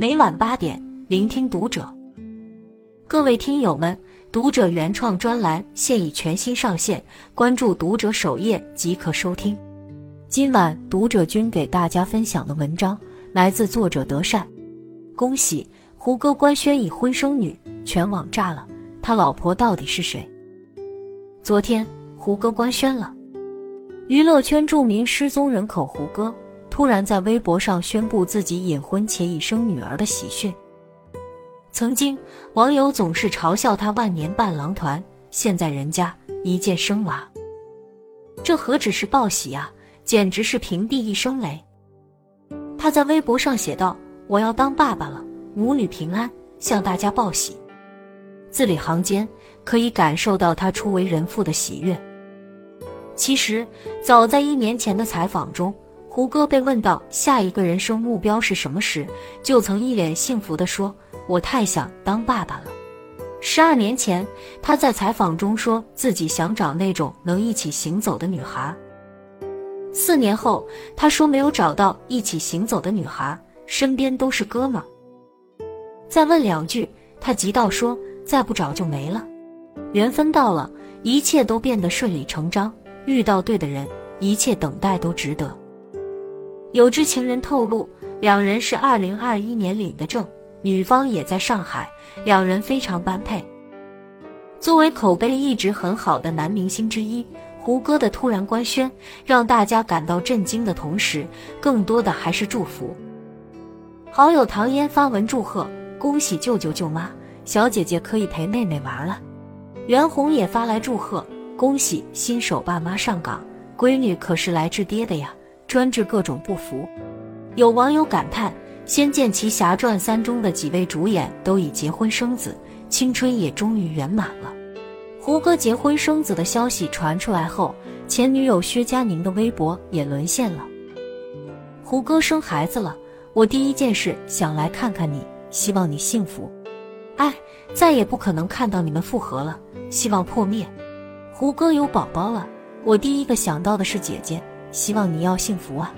每晚八点，聆听读者。各位听友们，读者原创专栏现已全新上线，关注读者首页即可收听。今晚读者君给大家分享的文章来自作者德善。恭喜胡歌官宣已婚生女，全网炸了，他老婆到底是谁？昨天胡歌官宣了，娱乐圈著名失踪人口胡歌突然在微博上宣布自己隐婚且已生女儿的喜讯。曾经网友总是嘲笑他万年伴郎团，现在人家一箭生娃，这何止是报喜啊，简直是平地一声雷。他在微博上写道：“我要当爸爸了，母女平安，向大家报喜。”字里行间可以感受到他初为人父的喜悦。其实，早在一年前的采访中，胡歌被问到下一个人生目标是什么时，就曾一脸幸福地说。我太想当爸爸了。十二年前，他在采访中说自己想找那种能一起行走的女孩。四年后，他说没有找到一起行走的女孩，身边都是哥们。再问两句，他急到说：“再不找就没了。”缘分到了，一切都变得顺理成章。遇到对的人，一切等待都值得。有知情人透露，两人是二零二一年领的证。女方也在上海，两人非常般配。作为口碑一直很好的男明星之一，胡歌的突然官宣让大家感到震惊的同时，更多的还是祝福。好友唐嫣发文祝贺，恭喜舅舅舅妈，小姐姐可以陪妹妹玩了。袁弘也发来祝贺，恭喜新手爸妈上岗，闺女可是来治爹的呀，专治各种不服。有网友感叹。《仙剑奇侠传三》中的几位主演都已结婚生子，青春也终于圆满了。胡歌结婚生子的消息传出来后，前女友薛佳凝的微博也沦陷了。胡歌生孩子了，我第一件事想来看看你，希望你幸福。哎，再也不可能看到你们复合了，希望破灭。胡歌有宝宝了，我第一个想到的是姐姐，希望你要幸福啊。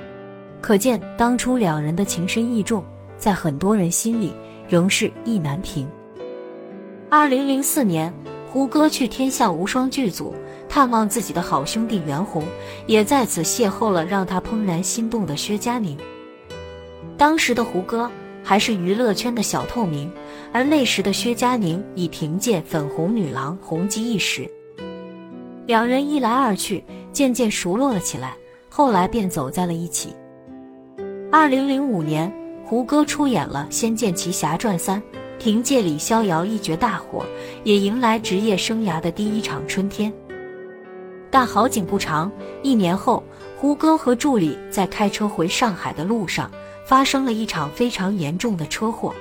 可见当初两人的情深意重，在很多人心里仍是意难平。二零零四年，胡歌去《天下无双》剧组探望自己的好兄弟袁弘，也在此邂逅了让他怦然心动的薛佳凝。当时的胡歌还是娱乐圈的小透明，而那时的薛佳凝已凭借《粉红女郎》红极一时。两人一来二去，渐渐熟络了起来，后来便走在了一起。二零零五年，胡歌出演了《仙剑奇侠传三》，凭借李逍遥一角大火，也迎来职业生涯的第一场春天。但好景不长，一年后，胡歌和助理在开车回上海的路上发生了一场非常严重的车祸，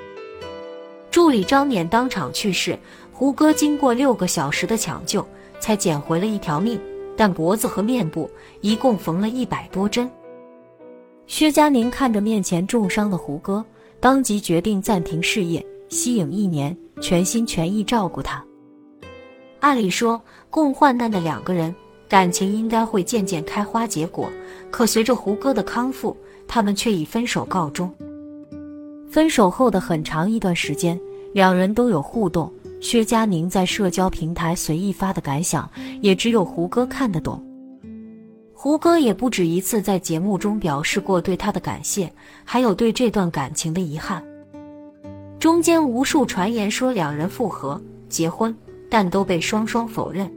助理张冕当场去世，胡歌经过六个小时的抢救才捡回了一条命，但脖子和面部一共缝了一百多针。薛佳凝看着面前重伤的胡歌，当即决定暂停事业，息影一年，全心全意照顾他。按理说，共患难的两个人感情应该会渐渐开花结果，可随着胡歌的康复，他们却以分手告终。分手后的很长一段时间，两人都有互动。薛佳凝在社交平台随意发的感想，也只有胡歌看得懂。胡歌也不止一次在节目中表示过对他的感谢，还有对这段感情的遗憾。中间无数传言说两人复合结婚，但都被双双否认。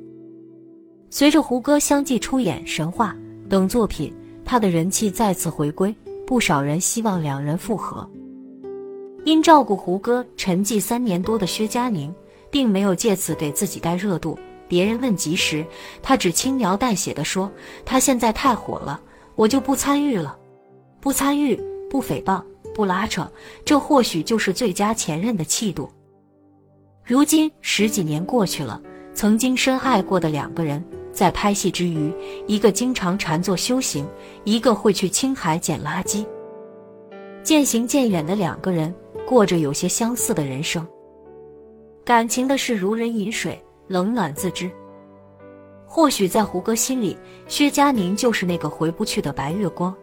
随着胡歌相继出演《神话》等作品，他的人气再次回归，不少人希望两人复合。因照顾胡歌沉寂三年多的薛佳凝，并没有借此给自己带热度。别人问及时，他只轻描淡写的说：“他现在太火了，我就不参与了，不参与，不诽谤，不拉扯，这或许就是最佳前任的气度。”如今十几年过去了，曾经深爱过的两个人，在拍戏之余，一个经常禅坐修行，一个会去青海捡垃圾，渐行渐远的两个人，过着有些相似的人生。感情的事如人饮水。冷暖自知。或许在胡歌心里，薛佳凝就是那个回不去的白月光。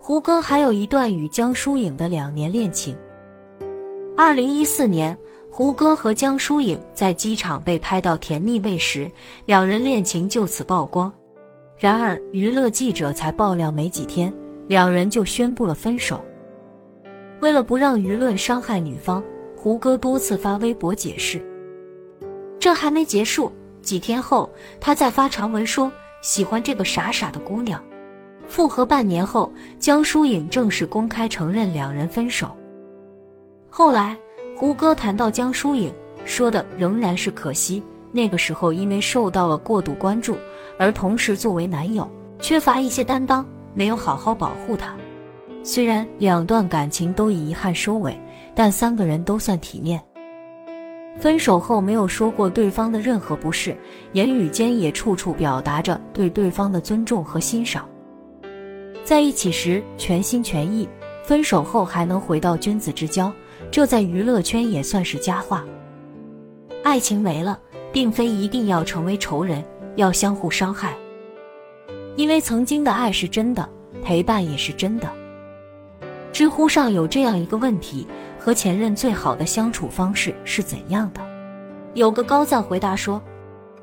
胡歌还有一段与江疏影的两年恋情，二零一四年，胡歌和江疏影在机场被拍到甜蜜喂食，两人恋情就此曝光。然而，娱乐记者才爆料没几天，两人就宣布了分手。为了不让舆论伤害女方，胡歌多次发微博解释。这还没结束，几天后他再发长文说喜欢这个傻傻的姑娘。复合半年后，江疏影正式公开承认两人分手。后来，胡歌谈到江疏影，说的仍然是可惜，那个时候因为受到了过度关注，而同时作为男友缺乏一些担当，没有好好保护她。虽然两段感情都以遗憾收尾，但三个人都算体面。分手后没有说过对方的任何不是，言语间也处处表达着对对方的尊重和欣赏。在一起时全心全意，分手后还能回到君子之交，这在娱乐圈也算是佳话。爱情没了，并非一定要成为仇人，要相互伤害。因为曾经的爱是真的，陪伴也是真的。知乎上有这样一个问题。和前任最好的相处方式是怎样的？有个高赞回答说，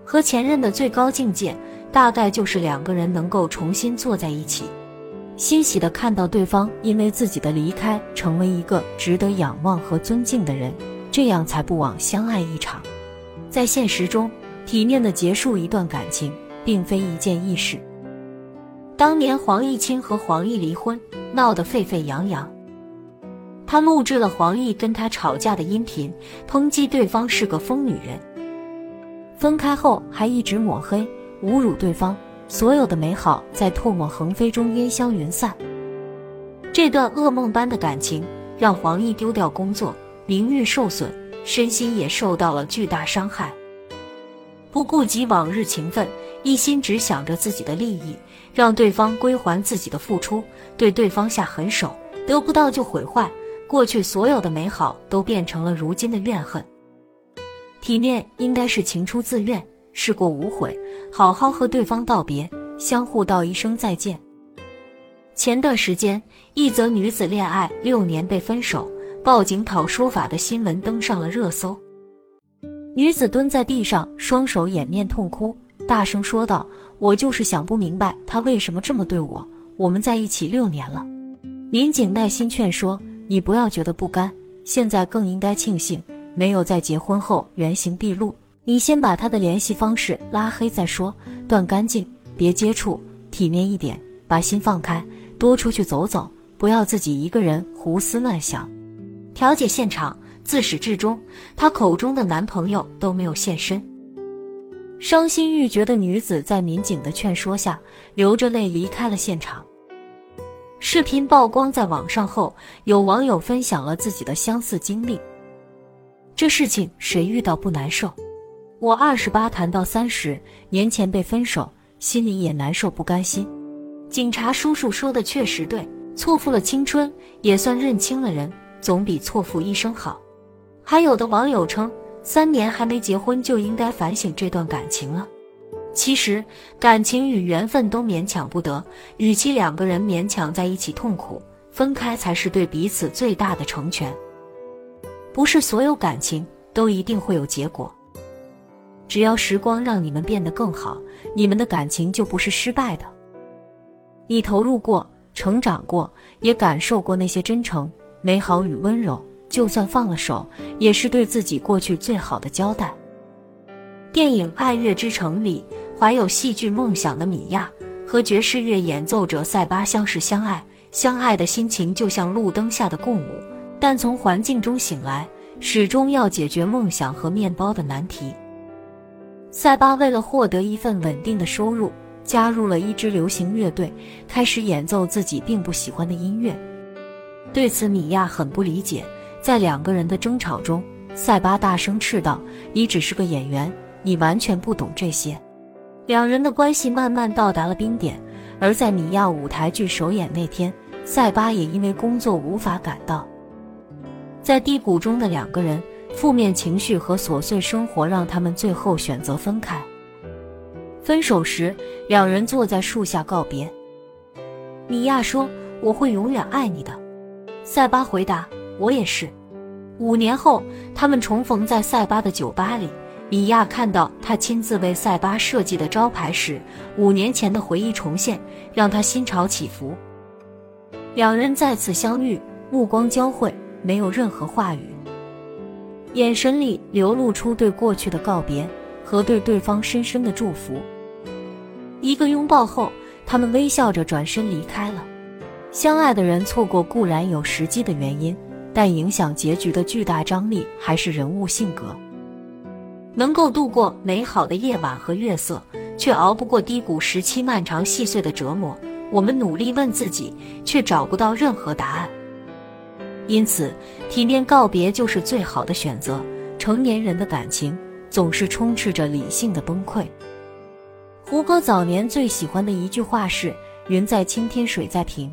和前任的最高境界，大概就是两个人能够重新坐在一起，欣喜的看到对方因为自己的离开成为一个值得仰望和尊敬的人，这样才不枉相爱一场。在现实中，体面的结束一段感情，并非一件易事。当年黄毅清和黄奕离婚，闹得沸沸扬扬。他录制了黄奕跟他吵架的音频，抨击对方是个疯女人。分开后还一直抹黑、侮辱对方，所有的美好在唾沫横飞中烟消云散。这段噩梦般的感情让黄奕丢掉工作，名誉受损，身心也受到了巨大伤害。不顾及往日情分，一心只想着自己的利益，让对方归还自己的付出，对对方下狠手，得不到就毁坏。过去所有的美好都变成了如今的怨恨。体面应该是情出自愿，事过无悔，好好和对方道别，相互道一声再见。前段时间，一则女子恋爱六年被分手，报警讨说法的新闻登上了热搜。女子蹲在地上，双手掩面痛哭，大声说道：“我就是想不明白他为什么这么对我。我们在一起六年了。”民警耐心劝说。你不要觉得不甘，现在更应该庆幸没有在结婚后原形毕露。你先把他的联系方式拉黑再说，断干净，别接触，体面一点，把心放开，多出去走走，不要自己一个人胡思乱想。调解现场自始至终，她口中的男朋友都没有现身。伤心欲绝的女子在民警的劝说下，流着泪离开了现场。视频曝光在网上后，有网友分享了自己的相似经历。这事情谁遇到不难受？我二十八谈到三十年前被分手，心里也难受不甘心。警察叔叔说的确实对，错付了青春也算认清了人，总比错付一生好。还有的网友称，三年还没结婚就应该反省这段感情了。其实，感情与缘分都勉强不得，与其两个人勉强在一起痛苦，分开才是对彼此最大的成全。不是所有感情都一定会有结果，只要时光让你们变得更好，你们的感情就不是失败的。你投入过，成长过，也感受过那些真诚、美好与温柔，就算放了手，也是对自己过去最好的交代。电影《爱乐之城》里。怀有戏剧梦想的米娅和爵士乐演奏者塞巴相识相爱，相爱的心情就像路灯下的共舞，但从环境中醒来，始终要解决梦想和面包的难题。塞巴为了获得一份稳定的收入，加入了一支流行乐队，开始演奏自己并不喜欢的音乐。对此，米娅很不理解。在两个人的争吵中，塞巴大声斥道：“你只是个演员，你完全不懂这些。”两人的关系慢慢到达了冰点，而在米娅舞台剧首演那天，塞巴也因为工作无法赶到。在低谷中的两个人，负面情绪和琐碎生活让他们最后选择分开。分手时，两人坐在树下告别。米娅说：“我会永远爱你的。”塞巴回答：“我也是。”五年后，他们重逢在塞巴的酒吧里。米娅看到他亲自为塞巴设计的招牌时，五年前的回忆重现，让他心潮起伏。两人再次相遇，目光交汇，没有任何话语，眼神里流露出对过去的告别和对对方深深的祝福。一个拥抱后，他们微笑着转身离开了。相爱的人错过固然有时机的原因，但影响结局的巨大张力还是人物性格。能够度过美好的夜晚和月色，却熬不过低谷时期漫长细碎的折磨。我们努力问自己，却找不到任何答案。因此，体面告别就是最好的选择。成年人的感情总是充斥着理性的崩溃。胡歌早年最喜欢的一句话是“云在青天水在瓶”，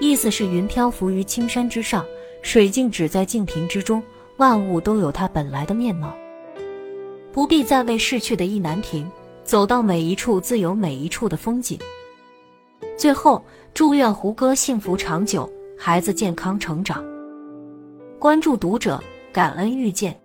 意思是云漂浮于青山之上，水静止在净瓶之中，万物都有它本来的面貌。不必再为逝去的意难平，走到每一处自有每一处的风景。最后，祝愿胡歌幸福长久，孩子健康成长。关注读者，感恩遇见。